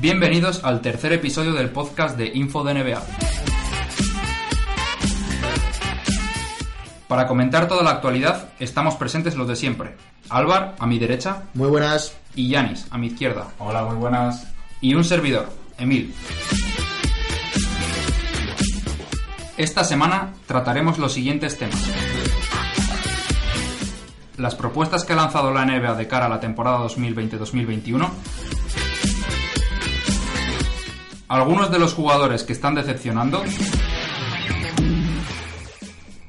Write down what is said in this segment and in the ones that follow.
Bienvenidos al tercer episodio del podcast de Info de NBA. Para comentar toda la actualidad, estamos presentes los de siempre. Álvar, a mi derecha. Muy buenas. Y Yanis, a mi izquierda. Hola, muy buenas. Y un servidor, Emil. Esta semana trataremos los siguientes temas. Las propuestas que ha lanzado la NBA de cara a la temporada 2020-2021 algunos de los jugadores que están decepcionando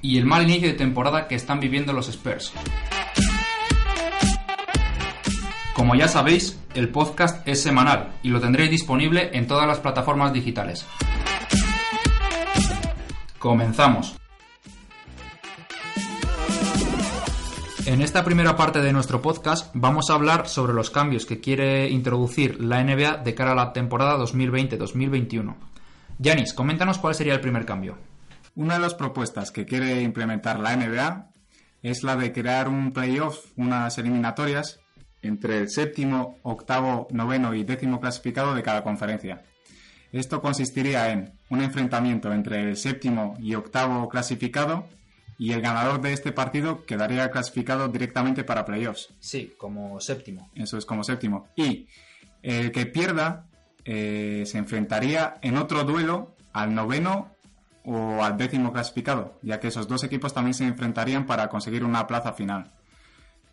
y el mal inicio de temporada que están viviendo los Spurs. Como ya sabéis, el podcast es semanal y lo tendréis disponible en todas las plataformas digitales. Comenzamos. En esta primera parte de nuestro podcast vamos a hablar sobre los cambios que quiere introducir la NBA de cara a la temporada 2020-2021. Yanis, coméntanos cuál sería el primer cambio. Una de las propuestas que quiere implementar la NBA es la de crear un playoff, unas eliminatorias, entre el séptimo, octavo, noveno y décimo clasificado de cada conferencia. Esto consistiría en un enfrentamiento entre el séptimo y octavo clasificado y el ganador de este partido quedaría clasificado directamente para playoffs. Sí, como séptimo. Eso es como séptimo. Y el que pierda eh, se enfrentaría en otro duelo al noveno o al décimo clasificado, ya que esos dos equipos también se enfrentarían para conseguir una plaza final.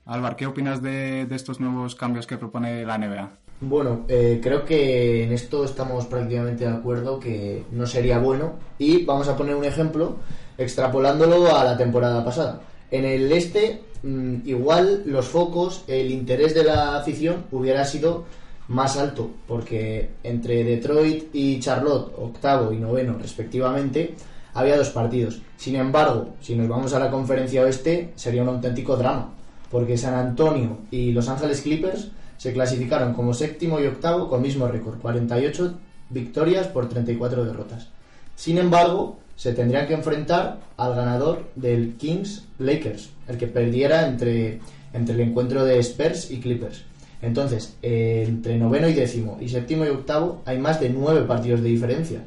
Álvaro, ¿qué opinas de, estos nuevos cambios que propone la NBA? Bueno, eh, creo que en esto estamos prácticamente de acuerdo que no sería bueno y vamos a poner un ejemplo extrapolándolo a la temporada pasada. En el este, mm, igual los focos, el interés de la afición hubiera sido más alto, porque entre Detroit y Charlotte, octavo y noveno respectivamente, había dos partidos. Sin embargo, si nos vamos a la conferencia oeste, sería un auténtico drama, porque San Antonio y Los Ángeles Clippers se clasificaron como séptimo y octavo con mismo récord, 48 victorias por 34 derrotas. Sin embargo, se tendrían que enfrentar al ganador del Kings Lakers, el que perdiera entre, entre el encuentro de Spurs y Clippers. Entonces, entre noveno y décimo, y séptimo y octavo, hay más de nueve partidos de diferencia.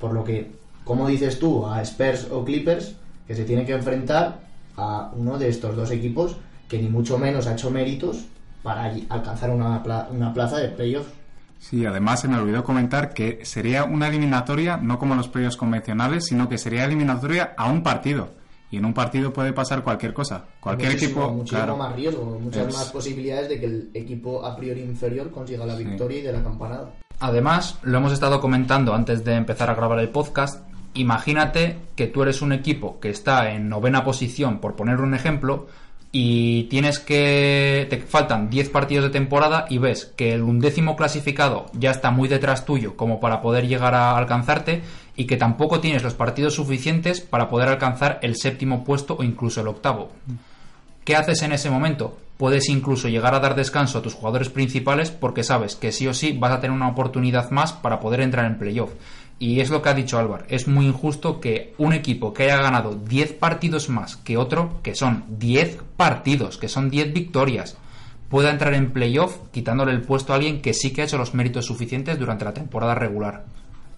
Por lo que, como dices tú, a Spurs o Clippers, que se tiene que enfrentar a uno de estos dos equipos que ni mucho menos ha hecho méritos para alcanzar una, una plaza de playoffs. Sí, además se me olvidó comentar que sería una eliminatoria no como los previos convencionales, sino que sería eliminatoria a un partido. Y en un partido puede pasar cualquier cosa. Cualquier equipo. Muchísimo más riesgo, muchas más posibilidades de que el equipo a priori inferior consiga la victoria y de la campanada. Además, lo hemos estado comentando antes de empezar a grabar el podcast. Imagínate que tú eres un equipo que está en novena posición, por poner un ejemplo, y tienes que te faltan 10 partidos de temporada y ves que el undécimo clasificado ya está muy detrás tuyo como para poder llegar a alcanzarte y que tampoco tienes los partidos suficientes para poder alcanzar el séptimo puesto o incluso el octavo. ¿Qué haces en ese momento? Puedes incluso llegar a dar descanso a tus jugadores principales porque sabes que sí o sí vas a tener una oportunidad más para poder entrar en playoff. Y es lo que ha dicho Álvaro, es muy injusto que un equipo que haya ganado 10 partidos más que otro, que son 10 partidos, que son 10 victorias, pueda entrar en playoff quitándole el puesto a alguien que sí que ha hecho los méritos suficientes durante la temporada regular.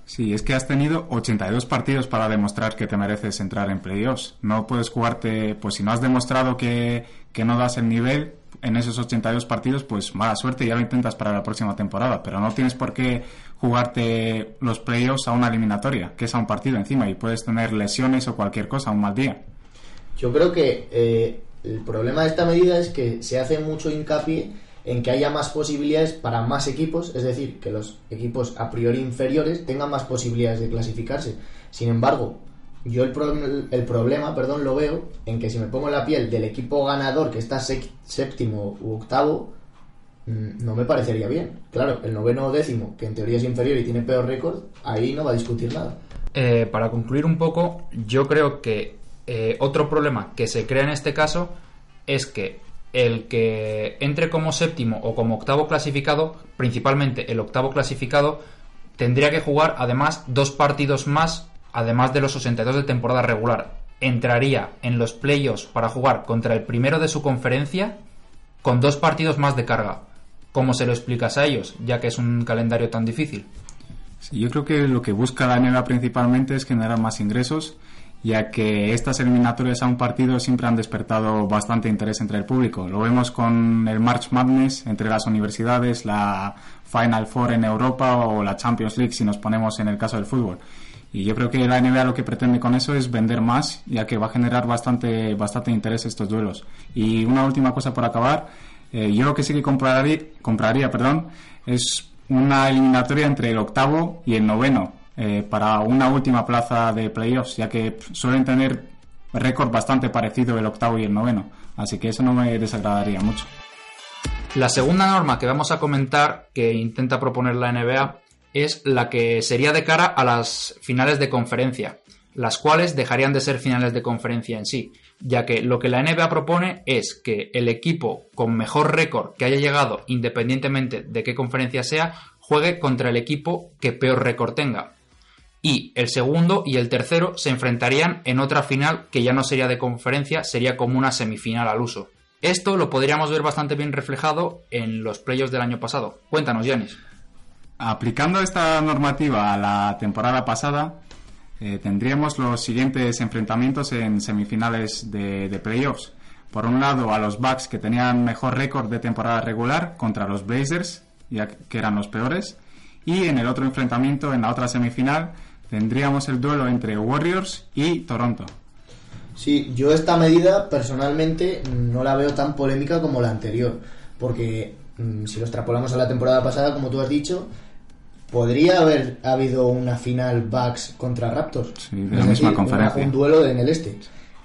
Sí, es que has tenido 82 partidos para demostrar que te mereces entrar en playoffs. No puedes jugarte, pues si no has demostrado que, que no das el nivel, en esos 82 partidos, pues mala suerte, ya lo intentas para la próxima temporada, pero no tienes por qué jugarte los playoffs a una eliminatoria, que es a un partido encima, y puedes tener lesiones o cualquier cosa, un mal día. Yo creo que eh, El problema de esta medida es que se hace mucho hincapié en que haya más posibilidades para más equipos, es decir, que los equipos a priori inferiores tengan más posibilidades de clasificarse. Sin embargo, yo el, el problema, perdón, lo veo en que si me pongo la piel del equipo ganador que está séptimo u octavo, mm, no me parecería bien. Claro, el noveno o décimo, que en teoría es inferior y tiene peor récord, ahí no va a discutir nada. Eh, para concluir un poco, yo creo que eh, otro problema que se crea en este caso es que el que entre como séptimo o como octavo clasificado, principalmente el octavo clasificado, tendría que jugar además dos partidos más, además de los 62 de temporada regular. Entraría en los playoffs para jugar contra el primero de su conferencia con dos partidos más de carga. ¿Cómo se lo explicas a ellos, ya que es un calendario tan difícil? yo creo que lo que busca la NBA principalmente es generar más ingresos, ya que estas eliminatorias a un partido siempre han despertado bastante interés entre el público. Lo vemos con el March Madness entre las universidades, la Final Four en Europa o la Champions League si nos ponemos en el caso del fútbol. Y yo creo que la NBA lo que pretende con eso es vender más, ya que va a generar bastante, bastante interés estos duelos. Y una última cosa por acabar, eh, yo lo que sí que compraría, compraría perdón, es una eliminatoria entre el octavo y el noveno eh, para una última plaza de playoffs, ya que suelen tener récord bastante parecido el octavo y el noveno. Así que eso no me desagradaría mucho. La segunda norma que vamos a comentar que intenta proponer la NBA es la que sería de cara a las finales de conferencia, las cuales dejarían de ser finales de conferencia en sí, ya que lo que la NBA propone es que el equipo con mejor récord que haya llegado, independientemente de qué conferencia sea, juegue contra el equipo que peor récord tenga. Y el segundo y el tercero se enfrentarían en otra final que ya no sería de conferencia, sería como una semifinal al uso. Esto lo podríamos ver bastante bien reflejado en los playoffs del año pasado. Cuéntanos, Yanis. Aplicando esta normativa a la temporada pasada, eh, tendríamos los siguientes enfrentamientos en semifinales de, playoffs. Por un lado, a los Bucks que tenían mejor récord de temporada regular contra los Blazers, ya que eran los peores. Y en el otro enfrentamiento, en la otra semifinal, tendríamos el duelo entre Warriors y Toronto. Sí, yo esta medida personalmente no la veo tan polémica como la anterior, porque mm, si lo extrapolamos a la temporada pasada, como tú has dicho, podría haber habido una final Bucks contra Raptors. Sí, de la misma conferencia. Un duelo en el este.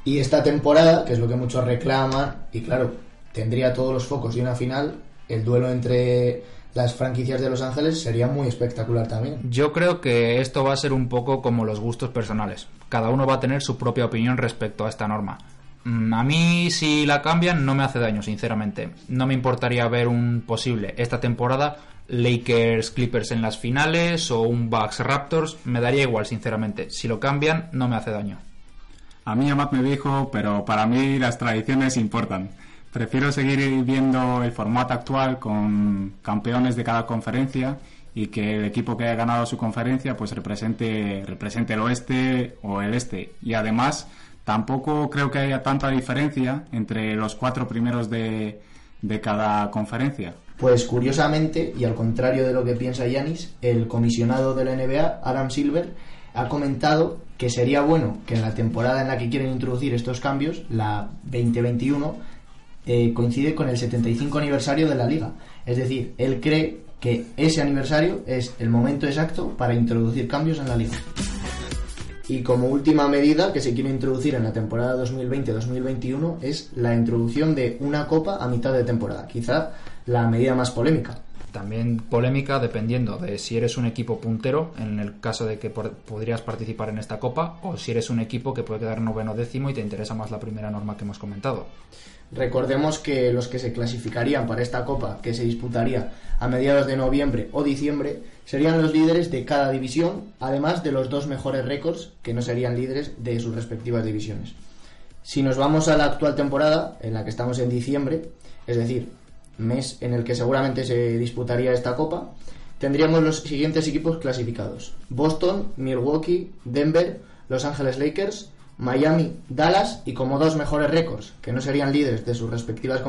Y esta temporada, que es lo que muchos reclaman, y claro, tendría todos los focos y una final, el duelo entre las franquicias de Los Ángeles sería muy espectacular también. Yo creo que esto va a ser un poco como los gustos personales. Cada uno va a tener su propia opinión respecto a esta norma. Mm, a mí si la cambian no me hace daño, sinceramente. No me importaría ver un posible esta temporada Lakers Clippers en las finales o un Bucks Raptors, me daría igual, sinceramente. Si lo cambian, no me hace daño. A mí Amat me dijo, pero para mí las tradiciones importan. Prefiero seguir viendo el formato actual con campeones de cada conferencia y que el equipo que haya ganado su conferencia pues represente, represente el oeste o el este. Y además tampoco creo que haya tanta diferencia entre los cuatro primeros de, de cada conferencia. Pues curiosamente, y al contrario de lo que piensa Yanis, el comisionado de la NBA, Adam Silver, ha comentado que sería bueno que en la temporada en la que quieren introducir estos cambios, la 2021, eh, coincide con el 75 aniversario de la liga. Es decir, él cree que ese aniversario es el momento exacto para introducir cambios en la liga. Y como última medida que se quiere introducir en la temporada 2020-2021 es la introducción de una copa a mitad de temporada. Quizá la medida más polémica. También polémica dependiendo de si eres un equipo puntero, en el caso de que podrías participar en esta copa, o si eres un equipo que puede quedar noveno décimo y te interesa más la primera norma que hemos comentado. Recordemos que los que se clasificarían para esta copa, que se disputaría a mediados de noviembre o diciembre, serían los líderes de cada división, además de los dos mejores récords que no serían líderes de sus respectivas divisiones. Si nos vamos a la actual temporada, en la que estamos en diciembre, es decir, mes en el que seguramente se disputaría esta copa, tendríamos los siguientes equipos clasificados. Boston, Milwaukee, Denver, Los Ángeles Lakers, Miami, Dallas y como dos mejores récords, que no serían líderes de sus respectivas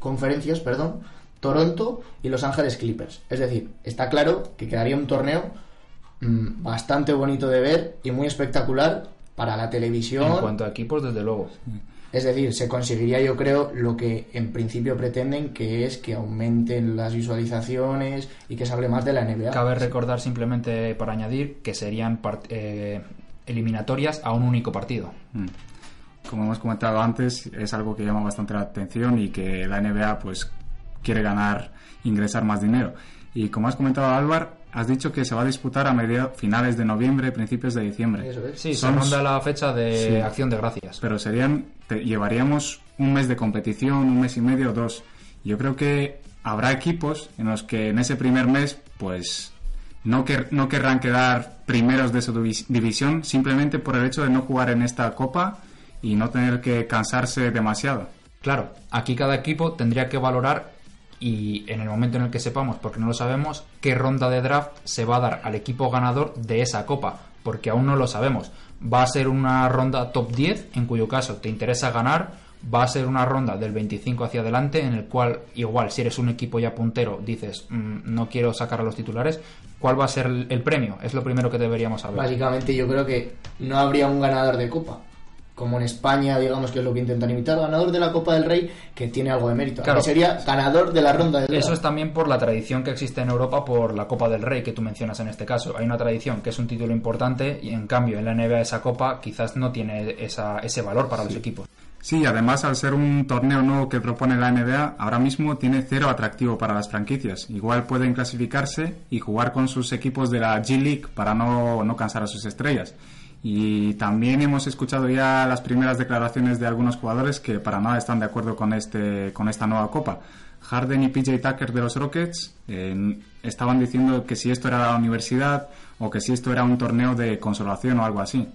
conferencias, perdón, Toronto y Los Ángeles Clippers. Es decir, está claro que quedaría un torneo mm, bastante bonito de ver y muy espectacular para la televisión. En cuanto a equipos, desde luego. Es decir, se conseguiría, yo creo, lo que en principio pretenden, que es que aumenten las visualizaciones y que se hable más de la NBA. Cabe recordar simplemente para añadir que serían eh, eliminatorias a un único partido. Mm. Como hemos comentado antes, es algo que llama bastante la atención y que la NBA pues quiere ganar, ingresar más dinero. Y como has comentado Álvaro, has dicho que se va a disputar a mediados finales de noviembre, principios de diciembre. Sí, Son... se ronda la fecha de acción de gracias. Pero serían, llevaríamos un mes de competición, un mes y medio, dos. Yo creo que habrá equipos en los que en ese primer mes, pues no, no querrán quedar primeros de su división simplemente por el hecho de no jugar en esta copa y no tener que cansarse demasiado. Claro, aquí cada equipo tendría que valorar y en el momento en el que sepamos, porque no lo sabemos, qué ronda de draft se va a dar al equipo ganador de esa copa, porque aún no lo sabemos. Va a ser una ronda top 10, en cuyo caso te interesa ganar, va a ser una ronda del 25 hacia adelante, en el cual igual si eres un equipo ya puntero dices mm, no quiero sacar a los titulares, ¿cuál va a ser el premio? Es lo primero que deberíamos saber. Básicamente yo creo que no habría un ganador de copa como en España, digamos que es lo que intentan imitar, ganador de la Copa del Rey, que tiene algo de mérito. Claro. sería ganador de la ronda del Eso es también por la tradición que existe en Europa por la Copa del Rey que tú mencionas en este caso. Hay una tradición que es un título importante y en cambio en la NBA esa copa quizás no tiene esa, ese valor para los equipos. Sí, además al ser un torneo nuevo que propone la NBA, ahora mismo tiene cero atractivo para las franquicias. Igual pueden clasificarse y jugar con sus equipos de la G League para no, no cansar a sus estrellas. Y también hemos escuchado ya las primeras declaraciones de algunos jugadores que para nada están de acuerdo con, este, con esta nueva copa. Harden y PJ Tucker de los Rockets eh, estaban diciendo que si esto era la universidad o que si esto era un torneo de consolación o algo así.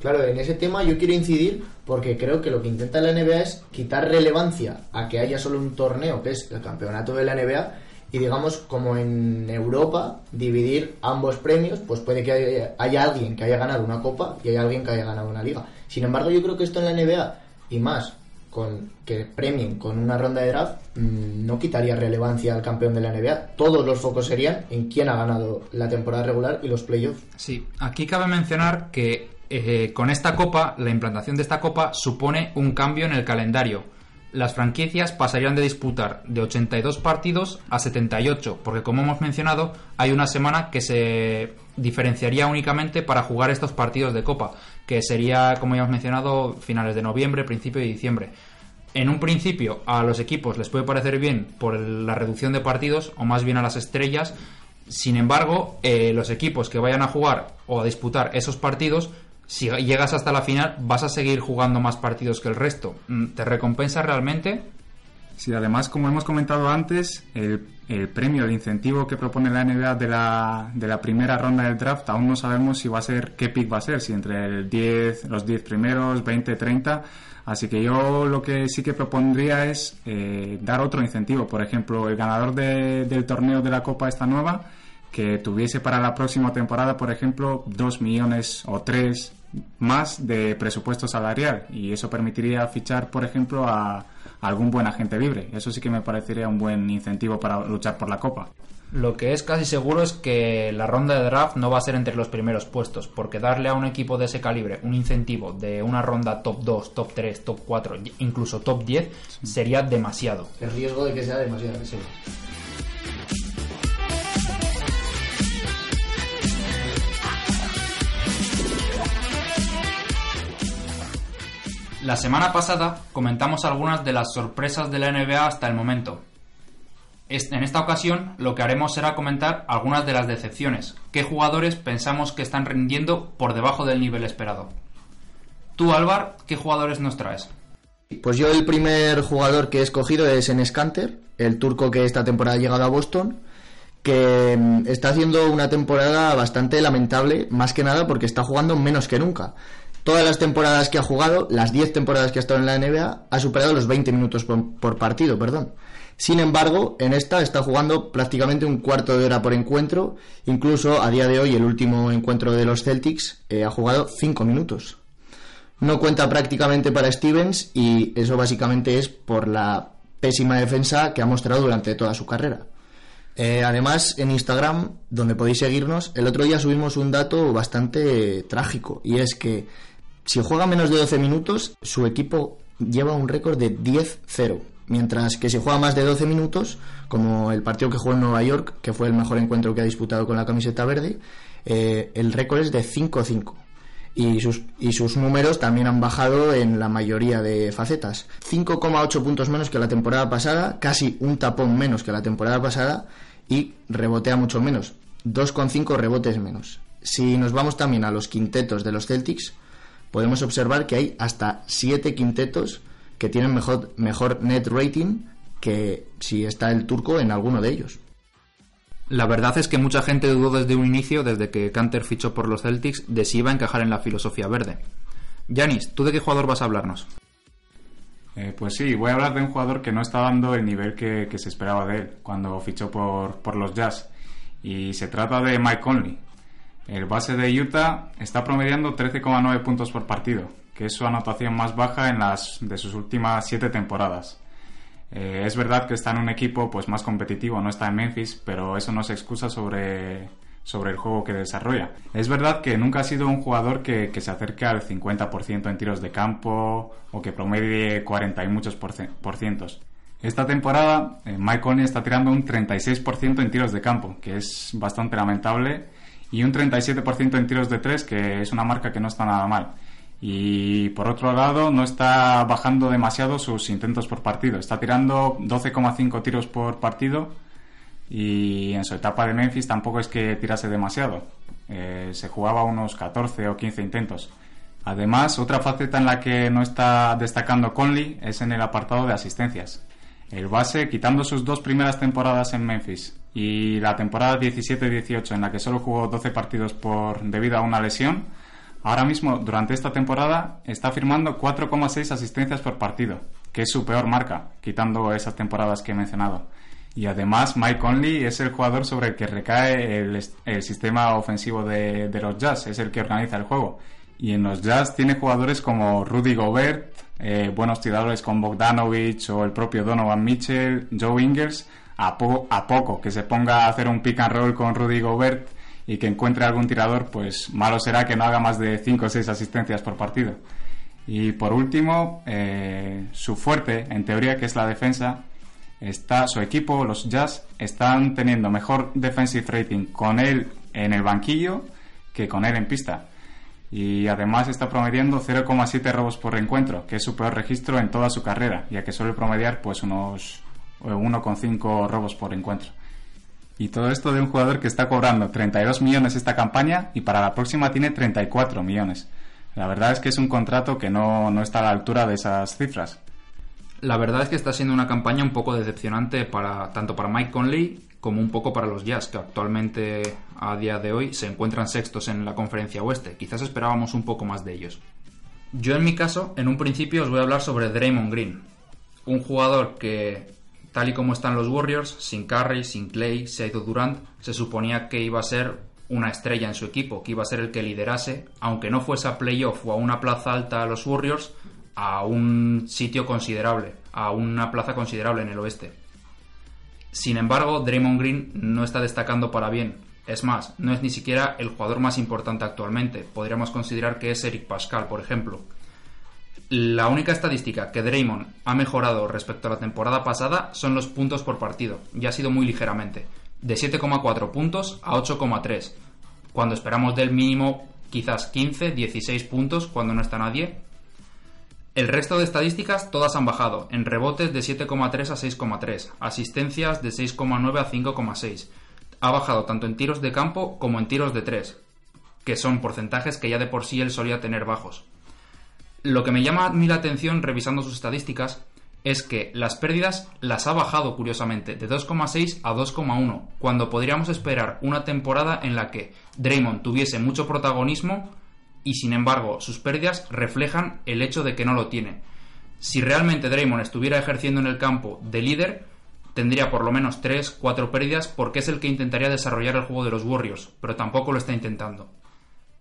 Claro, en ese tema yo quiero incidir porque creo que lo que intenta la NBA es quitar relevancia a que haya solo un torneo, que es el campeonato de la NBA, y digamos como en Europa dividir ambos premios pues puede que haya, alguien que haya ganado una copa y haya alguien que haya ganado una liga. Sin embargo yo creo que esto en la NBA y más con que premien con una ronda de draft mm, no quitaría relevancia al campeón de la NBA todos los focos serían en quién ha ganado la temporada regular y los playoffs. Sí aquí cabe mencionar que eh, con esta copa la implantación de esta copa supone un cambio en el calendario las franquicias pasarían de disputar de 82 partidos a 78, porque como hemos mencionado, hay una semana que se diferenciaría únicamente para jugar estos partidos de Copa, que sería, como ya hemos mencionado, finales de noviembre, principio de diciembre. En un principio a los equipos les puede parecer bien por la reducción de partidos, o más bien a las estrellas, sin embargo, eh, los equipos que vayan a jugar o a disputar esos partidos si llegas hasta la final, vas a seguir jugando más partidos que el resto. Mm, ¿Te recompensa realmente? Sí, además, como hemos comentado antes, el, premio, el incentivo que propone la NBA de la, de la primera ronda del draft, aún no sabemos si va a ser, qué pick va a ser, si entre el 10, los 10 primeros, 20, 30. Así que yo lo que sí que propondría es eh, dar otro incentivo. Por ejemplo, el ganador del torneo de la Copa esta nueva, que tuviese para la próxima temporada, por ejemplo, 2 millones o 3 más de presupuesto salarial y eso permitiría fichar, por ejemplo, a, algún buen agente libre. Eso sí que me parecería un buen incentivo para luchar por la Copa. Lo que es casi seguro es que la ronda de draft no va a ser entre los primeros puestos, porque darle a un equipo de ese calibre un incentivo de una ronda top 2, top 3, top 4, incluso top 10, sería demasiado. El riesgo de que sea demasiado. Sí. La semana pasada comentamos algunas de las sorpresas de la NBA hasta el momento. En esta ocasión lo que haremos será comentar algunas de las decepciones, qué jugadores pensamos que están rindiendo por debajo del nivel esperado. Tú, Álvar, ¿qué jugadores nos traes? Pues yo el primer jugador que he escogido es en Scanter, el turco que esta temporada ha llegado a Boston, que mm, está haciendo una temporada bastante lamentable, más que nada porque está jugando menos que nunca todas las temporadas que ha jugado, las 10 temporadas que ha estado en la NBA, ha superado los 20 minutos por, partido, perdón. Sin embargo, en esta está jugando prácticamente un cuarto de hora por encuentro. Incluso a día de hoy, el último encuentro de los Celtics eh, ha jugado 5 minutos. No cuenta prácticamente para Stevens y eso básicamente es por la pésima defensa que ha mostrado durante toda su carrera. Eh, además, en Instagram, donde podéis seguirnos, el otro día subimos un dato bastante trágico y es que si juega menos de 12 minutos, su equipo lleva un récord de 10-0, mientras que si juega más de 12 minutos, como el partido que jugó en Nueva York, que fue el mejor encuentro que ha disputado con la camiseta verde, eh, el récord es de 5-5 y sus, y sus números también han bajado en la mayoría de facetas. 5,8 puntos menos que la temporada pasada, casi un tapón menos que la temporada pasada y rebotea mucho menos, 2,5 rebotes menos. Si nos vamos también a los quintetos de los Celtics, podemos observar que hay hasta 7 quintetos que tienen mejor, mejor net rating que si está el turco en alguno de ellos. La verdad es que mucha gente dudó desde un inicio, desde que Canter fichó por los Celtics, de si iba a encajar en la filosofía verde. Yanis, ¿tú de qué jugador vas a hablarnos? Eh, pues sí, voy a hablar de un jugador que no está dando el nivel que, se esperaba de él cuando fichó por, por, los Jazz. Y se trata de Mike Conley. El base de Utah está promediando 13,9 puntos por partido, que es su anotación más baja en las de sus últimas siete temporadas. Eh, es verdad que está en un equipo pues más competitivo, no está en Memphis, pero eso no se excusa sobre, sobre el juego que desarrolla. Es verdad que nunca ha sido un jugador que, se acerque al 50% en tiros de campo o que promedie 40 y muchos por cientos. Esta temporada eh, Mike Conley está tirando un 36% en tiros de campo, que es bastante lamentable, y un 37% en tiros de 3, que es una marca que no está nada mal y por otro lado no está bajando demasiado sus intentos por partido. Está tirando 12,5 tiros por partido y en su etapa de Memphis tampoco es que tirase demasiado. Eh, se jugaba unos 14 o 15 intentos. Además, otra faceta en la que no está destacando Conley es en el apartado de asistencias. El base, quitando sus dos primeras temporadas en Memphis y la temporada 17-18 en la que solo jugó 12 partidos por debido a una lesión, Ahora mismo, durante esta temporada, está firmando 4,6 asistencias por partido, que es su peor marca, quitando esas temporadas que he mencionado. Y además, Mike Conley es el jugador sobre el que recae el, sistema ofensivo de, los Jazz, es el que organiza el juego. Y en los Jazz tiene jugadores como Rudy Gobert, eh, buenos tiradores con Bogdanovich o el propio Donovan Mitchell, Joe Ingles, a, a poco que se ponga a hacer un pick and roll con Rudy Gobert y que encuentre algún tirador, pues malo será que no haga más de 5 o 6 asistencias por partido. Y por último, eh, su fuerte, en teoría, que es la defensa, está su equipo, los Jazz, están teniendo mejor defensive rating con él en el banquillo que con él en pista. Y además está promediando 0,7 robos por encuentro, que es su peor registro en toda su carrera, ya que suele promediar pues unos 1,5 robos por encuentro. Y todo esto de un jugador que está cobrando 32 millones esta campaña y para la próxima tiene 34 millones. La verdad es que es un contrato que no, no está a la altura de esas cifras. La verdad es que está siendo una campaña un poco decepcionante para tanto para Mike Conley como un poco para los Jazz, que actualmente a día de hoy se encuentran sextos en la conferencia oeste. Quizás esperábamos un poco más de ellos. Yo en mi caso, en un principio os voy a hablar sobre Draymond Green, un jugador que Tal y como están los Warriors, sin Curry, sin Clay, se ha ido Durant, se suponía que iba a ser una estrella en su equipo, que iba a ser el que liderase, aunque no fuese a playoff o a una plaza alta a los Warriors, a un sitio considerable, a una plaza considerable en el oeste. Sin embargo, Draymond Green no está destacando para bien. Es más, no es ni siquiera el jugador más importante actualmente. Podríamos considerar que es Eric Pascal, por ejemplo. La única estadística que Draymond ha mejorado respecto a la temporada pasada son los puntos por partido, y ha sido muy ligeramente, de 7,4 puntos a 8,3, cuando esperamos del mínimo quizás 15, 16 puntos cuando no está nadie. El resto de estadísticas todas han bajado, en rebotes de 7,3 a 6,3, asistencias de 6,9 a 5,6. Ha bajado tanto en tiros de campo como en tiros de 3, que son porcentajes que ya de por sí él solía tener bajos. Lo que me llama a mí la atención revisando sus estadísticas es que las pérdidas las ha bajado curiosamente de 2,6 a 2,1, cuando podríamos esperar una temporada en la que Draymond tuviese mucho protagonismo y sin embargo sus pérdidas reflejan el hecho de que no lo tiene. Si realmente Draymond estuviera ejerciendo en el campo de líder, tendría por lo menos 3, 4 pérdidas porque es el que intentaría desarrollar el juego de los Warriors, pero tampoco lo está intentando.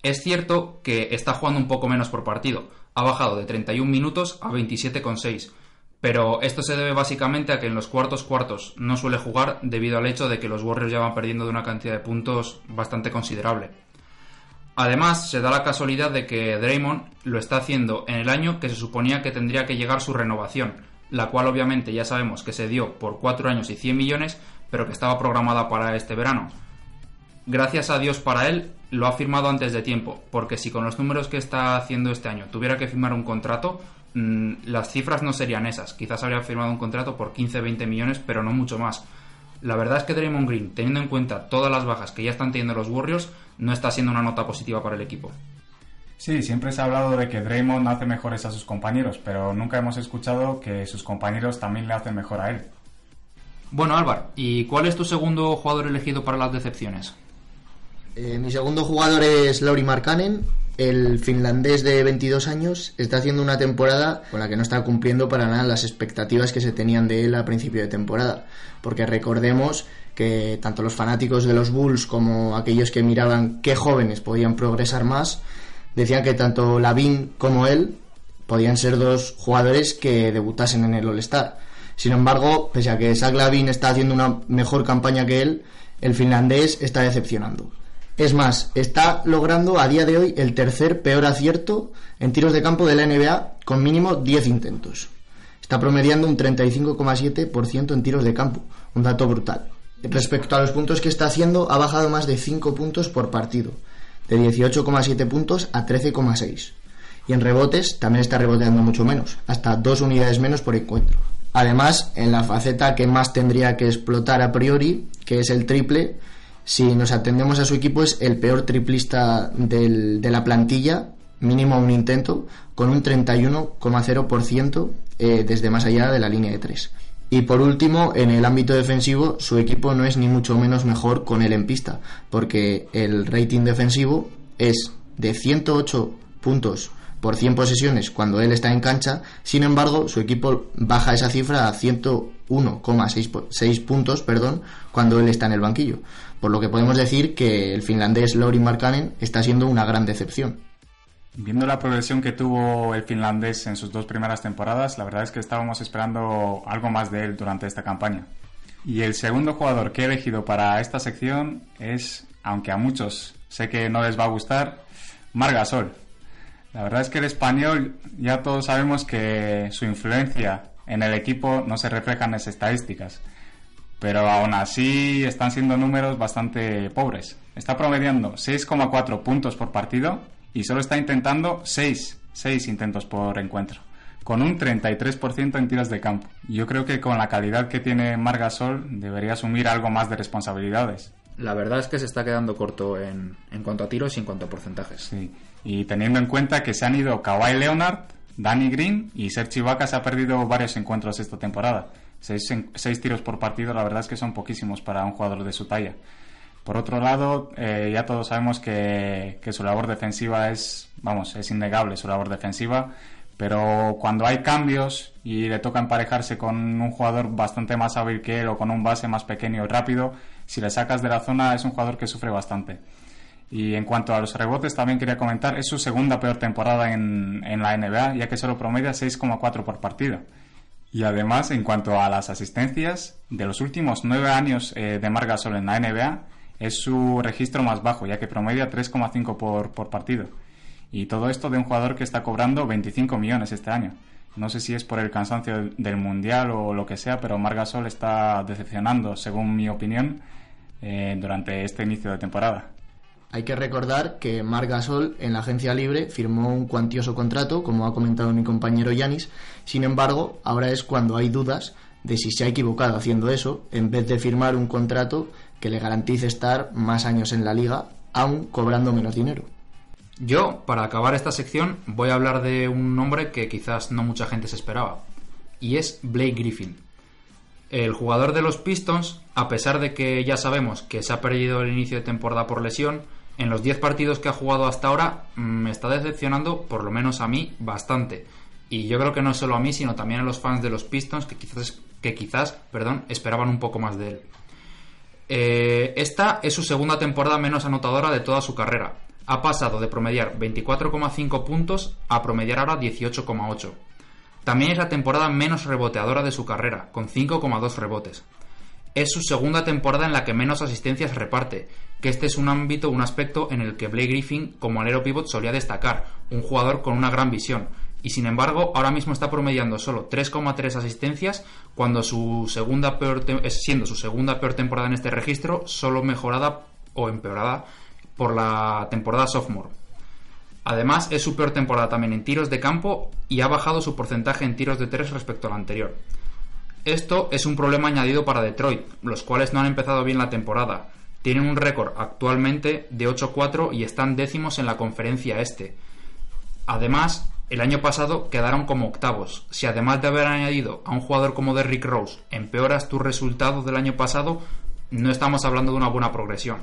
Es cierto que está jugando un poco menos por partido, ha bajado de 31 minutos a 27,6, pero esto se debe básicamente a que en los cuartos cuartos no suele jugar debido al hecho de que los Warriors ya van perdiendo de una cantidad de puntos bastante considerable. Además, se da la casualidad de que Draymond lo está haciendo en el año que se suponía que tendría que llegar su renovación, la cual obviamente ya sabemos que se dio por 4 años y 100 millones, pero que estaba programada para este verano. Gracias a Dios para él, lo ha firmado antes de tiempo, porque si con los números que está haciendo este año tuviera que firmar un contrato, mm, las cifras no serían esas. Quizás habría firmado un contrato por 15-20 millones, pero no mucho más. La verdad es que Draymond Green, teniendo en cuenta todas las bajas que ya están teniendo los Warriors, no está siendo una nota positiva para el equipo. Sí, siempre se ha hablado de que Draymond hace mejores a sus compañeros, pero nunca hemos escuchado que sus compañeros también le hacen mejor a él. Bueno, Álvar, ¿y cuál es tu segundo jugador elegido para las decepciones? Eh, mi segundo jugador es Lauri Markkanen. El finlandés de 22 años está haciendo una temporada con la que no está cumpliendo para nada las expectativas que se tenían de él a principio de temporada. Porque recordemos que tanto los fanáticos de los Bulls como aquellos que miraban qué jóvenes podían progresar más, decían que tanto Lavin como él podían ser dos jugadores que debutasen en el All-Star. Sin embargo, pese a que Zach Lavin está haciendo una mejor campaña que él, el finlandés está decepcionando. Es más, está logrando a día de hoy el tercer peor acierto en tiros de campo de la NBA con mínimo 10 intentos. Está promediando un 35,7% en tiros de campo, un dato brutal. Respecto a los puntos que está haciendo, ha bajado más de 5 puntos por partido, de 18,7 puntos a 13,6. Y en rebotes también está reboteando mucho menos, hasta 2 unidades menos por encuentro. Además, en la faceta que más tendría que explotar a priori, que es el triple, si nos atendemos a su equipo, es el peor triplista de la plantilla, mínimo un intento, con un 31,0% eh, desde más allá de la línea de 3. Y por último, en el ámbito defensivo, su equipo no es ni mucho menos mejor con él en pista, porque el rating defensivo es de 108 puntos por 100 posesiones cuando él está en cancha, sin embargo, su equipo baja esa cifra a 101,6 puntos perdón, cuando él está en el banquillo. Por lo que podemos decir que el finlandés Lauri Markkanen está siendo una gran decepción. Viendo la progresión que tuvo el finlandés en sus dos primeras temporadas, la verdad es que estábamos esperando algo más de él durante esta campaña. Y el segundo jugador que he elegido para esta sección es, aunque a muchos sé que no les va a gustar, Margasol. La verdad es que el español ya todos sabemos que su influencia en el equipo no se refleja en las estadísticas, pero aún así están siendo números bastante pobres. Está promediando 6,4 puntos por partido y solo está intentando 6, 6 intentos por encuentro, con un 33% en tiros de campo. Yo creo que con la calidad que tiene Margasol debería asumir algo más de responsabilidades. La verdad es que se está quedando corto en, en cuanto a tiros y en cuanto a porcentajes. Sí. Y teniendo en cuenta que se han ido Kawhi Leonard, Danny Green y Serge Ibaka se ha perdido varios encuentros esta temporada. Seis, seis, tiros por partido, la verdad es que son poquísimos para un jugador de su talla. Por otro lado, eh, ya todos sabemos que, que, su labor defensiva es, vamos, es innegable su labor defensiva, pero cuando hay cambios y le toca emparejarse con un jugador bastante más hábil que él o con un base más pequeño y rápido, si le sacas de la zona es un jugador que sufre bastante. Y en cuanto a los rebotes, también quería comentar, es su segunda peor temporada en, en la NBA, ya que solo promedia 6,4 por partido. Y además, en cuanto a las asistencias, de los últimos nueve años eh, de Margasol en la NBA, es su registro más bajo, ya que promedia 3,5 por, por partido. Y todo esto de un jugador que está cobrando 25 millones este año. No sé si es por el cansancio del Mundial o lo que sea, pero Margasol está decepcionando, según mi opinión, eh, durante este inicio de temporada. Hay que recordar que Marc Gasol en la agencia libre firmó un cuantioso contrato, como ha comentado mi compañero Yanis. Sin embargo, ahora es cuando hay dudas de si se ha equivocado haciendo eso, en vez de firmar un contrato que le garantice estar más años en la liga, aún cobrando menos dinero. Yo, para acabar esta sección, voy a hablar de un nombre que quizás no mucha gente se esperaba, y es Blake Griffin. El jugador de los Pistons, a pesar de que ya sabemos que se ha perdido el inicio de temporada por lesión, en los 10 partidos que ha jugado hasta ahora mm, me está decepcionando, por lo menos a mí, bastante. Y yo creo que no solo a mí, sino también a los fans de los Pistons que quizás, que quizás perdón, esperaban un poco más de él. Eh, esta es su segunda temporada menos anotadora de toda su carrera. Ha pasado de promediar 24,5 puntos a promediar ahora 18,8. También es la temporada menos reboteadora de su carrera, con 5,2 rebotes. Es su segunda temporada en la que menos asistencias reparte, que este es un ámbito, un aspecto en el que Blake Griffin como alero pivot solía destacar, un jugador con una gran visión, y sin embargo ahora mismo está promediando solo 3,3 asistencias cuando su segunda peor siendo su segunda peor temporada en este registro, solo mejorada o empeorada por la temporada sophomore. Además, es su peor temporada también en tiros de campo y ha bajado su porcentaje en tiros de 3 respecto al anterior. Esto es un problema añadido para Detroit, los cuales no han empezado bien la temporada. Tienen un récord actualmente de 8-4 y están décimos en la conferencia este. Además, el año pasado quedaron como octavos. Si además de haber añadido a un jugador como Derrick Rose empeoras tus resultados del año pasado, no estamos hablando de una buena progresión.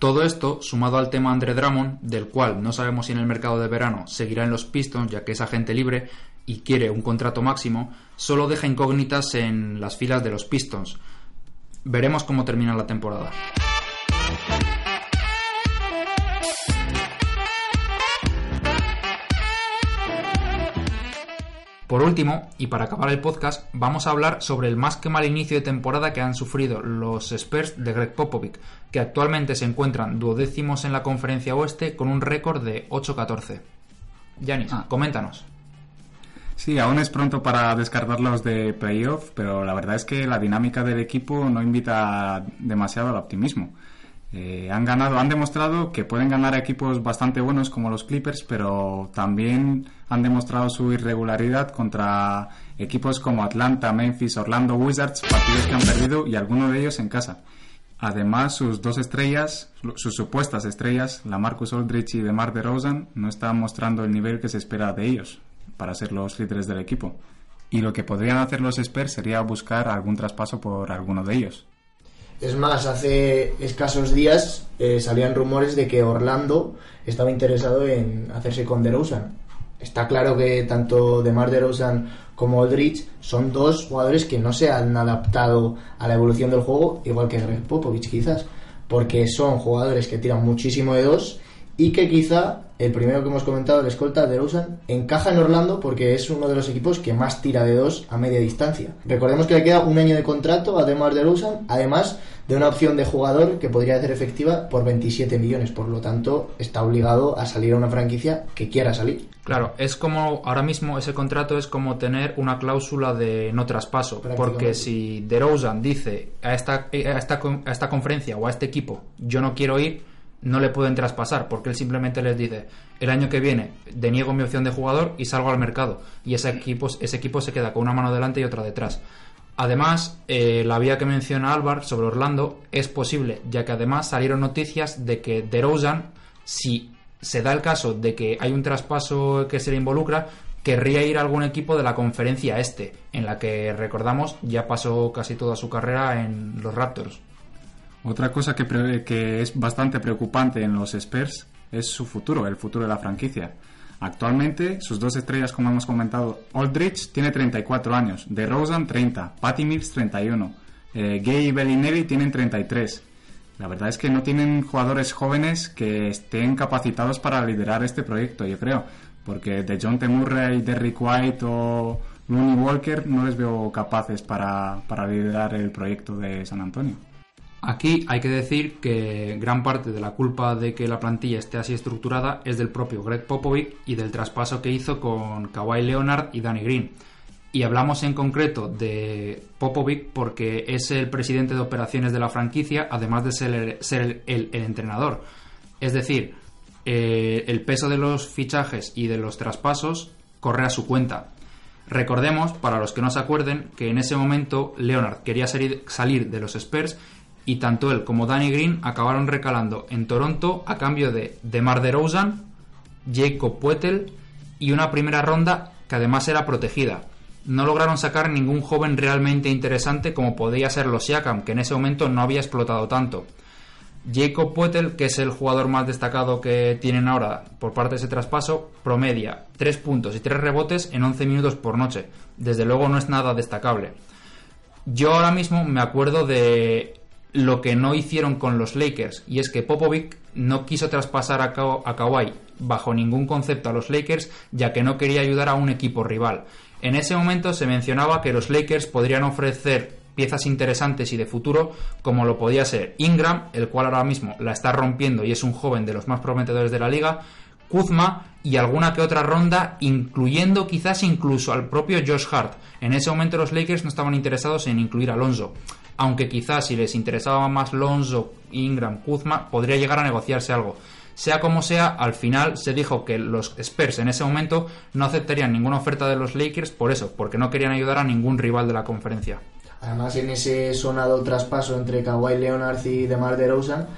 Todo esto, sumado al tema Andre Drummond, del cual no sabemos si en el mercado de verano seguirá en los Pistons, ya que es agente libre y quiere un contrato máximo, solo deja incógnitas en las filas de los Pistons. Veremos cómo termina la temporada. Por último, y para acabar el podcast, vamos a hablar sobre el más que mal inicio de temporada que han sufrido los Spurs de Greg Popovich, que actualmente se encuentran duodécimos en la conferencia oeste con un récord de 8-14. Yanis, ah. coméntanos. Sí, aún es pronto para descartarlos de playoff, pero la verdad es que la dinámica del equipo no invita demasiado al optimismo. Eh, han ganado, han demostrado que pueden ganar equipos bastante buenos como los Clippers, pero también han demostrado su irregularidad contra equipos como Atlanta, Memphis, Orlando Wizards, partidos que han perdido y algunos de ellos en casa. Además, sus dos estrellas, sus supuestas estrellas, la Marcus Aldrich y DeMar DeRozan, no están mostrando el nivel que se espera de ellos para ser los líderes del equipo. Y lo que podrían hacer los Spurs sería buscar algún traspaso por alguno de ellos. Es más, hace escasos días eh, salían rumores de que Orlando estaba interesado en hacerse con DeRozan. Está claro que tanto DeMar DeRozan como Aldrich son dos jugadores que no se han adaptado a la evolución del juego, igual que Greg Popovich quizás, porque son jugadores que tiran muchísimo de dos y que quizá el primero que hemos comentado, el escolta de Rosen, encaja en Orlando porque es uno de los equipos que más tira de dos a media distancia. Recordemos que le queda un año de contrato además de Rosen, además de una opción de jugador que podría ser efectiva por 27 millones. Por lo tanto, está obligado a salir a una franquicia que quiera salir. Claro, es como ahora mismo ese contrato es como tener una cláusula de no traspaso. Porque si DeRozan dice a esta, a esta, a esta conferencia o a este equipo, yo no quiero ir no le pueden traspasar porque él simplemente les dice el año que viene deniego mi opción de jugador y salgo al mercado y ese equipo, ese equipo se queda con una mano delante y otra detrás. Además, eh, la vía que menciona Álvaro sobre Orlando es posible, ya que además salieron noticias de que DeRozan, si se da el caso de que hay un traspaso que se le involucra, querría ir a algún equipo de la conferencia este, en la que recordamos ya pasó casi toda su carrera en los Raptors. Otra cosa que, es bastante preocupante en los Spurs es su futuro, el futuro de la franquicia. Actualmente, sus dos estrellas, como hemos comentado, Aldrich tiene 34 años, DeRozan 30, Patty Mills 31, eh, Gay y Bellinelli tienen 33. La verdad es que no tienen jugadores jóvenes que estén capacitados para liderar este proyecto, yo creo, porque de John T. Murray, Derrick White o Looney Walker no les veo capaces para liderar el proyecto de San Antonio. Aquí hay que decir que gran parte de la culpa de que la plantilla esté así estructurada es del propio Greg Popovich y del traspaso que hizo con Kawhi Leonard y Danny Green. Y hablamos en concreto de Popovich porque es el presidente de operaciones de la franquicia, además de ser el, entrenador. Es decir, eh, el peso de los fichajes y de los traspasos corre a su cuenta. Recordemos, para los que no se acuerden, que en ese momento Leonard quería salir de los Spurs y tanto él como Danny Green acabaron recalando en Toronto a cambio de DeMar DeRozan, Jacob Puetel y una primera ronda que además era protegida. No lograron sacar ningún joven realmente interesante como podía ser los Siakam, que en ese momento no había explotado tanto. Jacob Puetel, que es el jugador más destacado que tienen ahora por parte de ese traspaso, promedia 3 puntos y 3 rebotes en 11 minutos por noche. Desde luego no es nada destacable. Yo ahora mismo me acuerdo de lo que no hicieron con los Lakers, y es que Popovic no quiso traspasar a, a Kawhi bajo ningún concepto a los Lakers, ya que no quería ayudar a un equipo rival. En ese momento se mencionaba que los Lakers podrían ofrecer piezas interesantes y de futuro, como lo podía ser Ingram, el cual ahora mismo la está rompiendo y es un joven de los más prometedores de la liga, Kuzma y alguna que otra ronda, incluyendo quizás incluso al propio Josh Hart. En ese momento los Lakers no estaban interesados en incluir a Alonso, aunque quizás si les interesaba más Lonzo, Ingram, Kuzma, podría llegar a negociarse algo. Sea como sea, al final se dijo que los Spurs en ese momento no aceptarían ninguna oferta de los Lakers por eso, porque no querían ayudar a ningún rival de la conferencia. Además, en ese sonado traspaso entre Kawhi Leonard y DeMar DeRozan,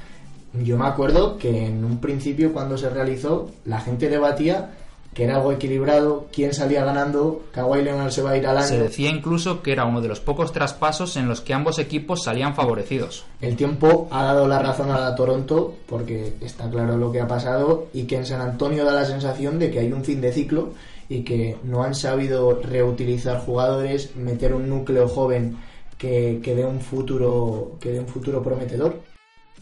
yo me acuerdo que en un principio cuando se realizó, la gente debatía que era algo equilibrado, quién salía ganando, Kawhi Leonard se va a ir al año. Se decía incluso que era uno de los pocos traspasos en los que ambos equipos salían favorecidos. El tiempo ha dado la razón a la Toronto porque está claro lo que ha pasado y que en San Antonio da la sensación de que hay un fin de ciclo y que no han sabido reutilizar jugadores, meter un núcleo joven que, que dé un futuro que dé un futuro prometedor.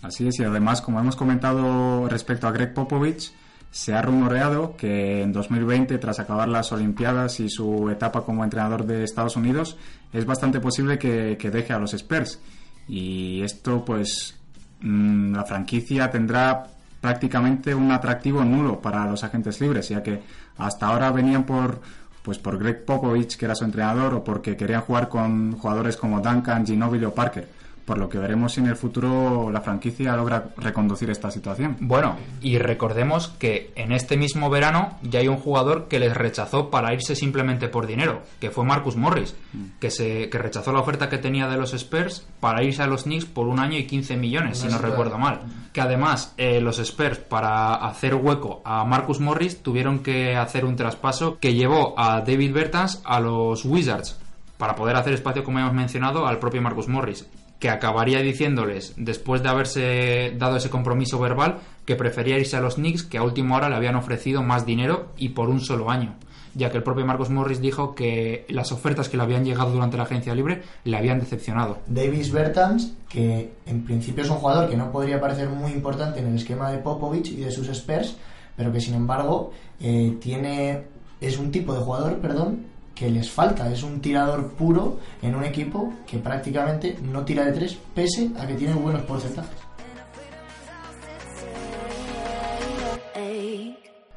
Así es, y además, como hemos comentado respecto a Greg Popovich, se ha rumoreado que en 2020, tras acabar las Olimpiadas y su etapa como entrenador de Estados Unidos, es bastante posible que, deje a los Spurs. Y esto, pues, mm, la franquicia tendrá prácticamente un atractivo nulo para los agentes libres, ya que hasta ahora venían por pues por Greg Popovich, que era su entrenador, o porque querían jugar con jugadores como Duncan, Ginobili o Parker por lo que veremos si en el futuro la franquicia logra reconducir esta situación. Bueno, y recordemos que en este mismo verano ya hay un jugador que les rechazó para irse simplemente por dinero, que fue Marcus Morris, mm. que, se, que rechazó la oferta que tenía de los Spurs para irse a los Knicks por un año y 15 millones, si no recuerdo mal. Que además eh, los Spurs para hacer hueco a Marcus Morris tuvieron que hacer un traspaso que llevó a David Bertans a los Wizards para poder hacer espacio, como hemos mencionado, al propio Marcus Morris que acabaría diciéndoles, después de haberse dado ese compromiso verbal, que prefería irse a los Knicks, que a última hora le habían ofrecido más dinero y por un solo año, ya que el propio Marcos Morris dijo que las ofertas que le habían llegado durante la agencia libre le habían decepcionado. Davis Bertans, que en principio es un jugador que no podría parecer muy importante en el esquema de Popovich y de sus Spurs, pero que sin embargo eh, tiene es un tipo de jugador, perdón, que les falta. Es un tirador puro en un equipo que prácticamente no tira de tres, pese a que tiene buenos porcentajes.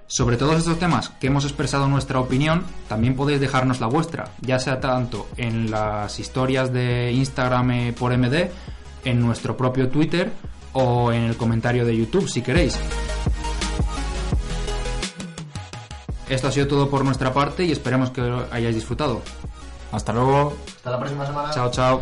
Sobre todos estos temas que hemos expresado nuestra opinión, también podéis dejarnos la vuestra, ya sea tanto en las historias de Instagram eh, por MD, en nuestro propio Twitter o en el comentario de YouTube si queréis. Esto ha sido todo por nuestra parte y esperemos que hayáis disfrutado. Hasta luego. Hasta la próxima semana. Chao, chao.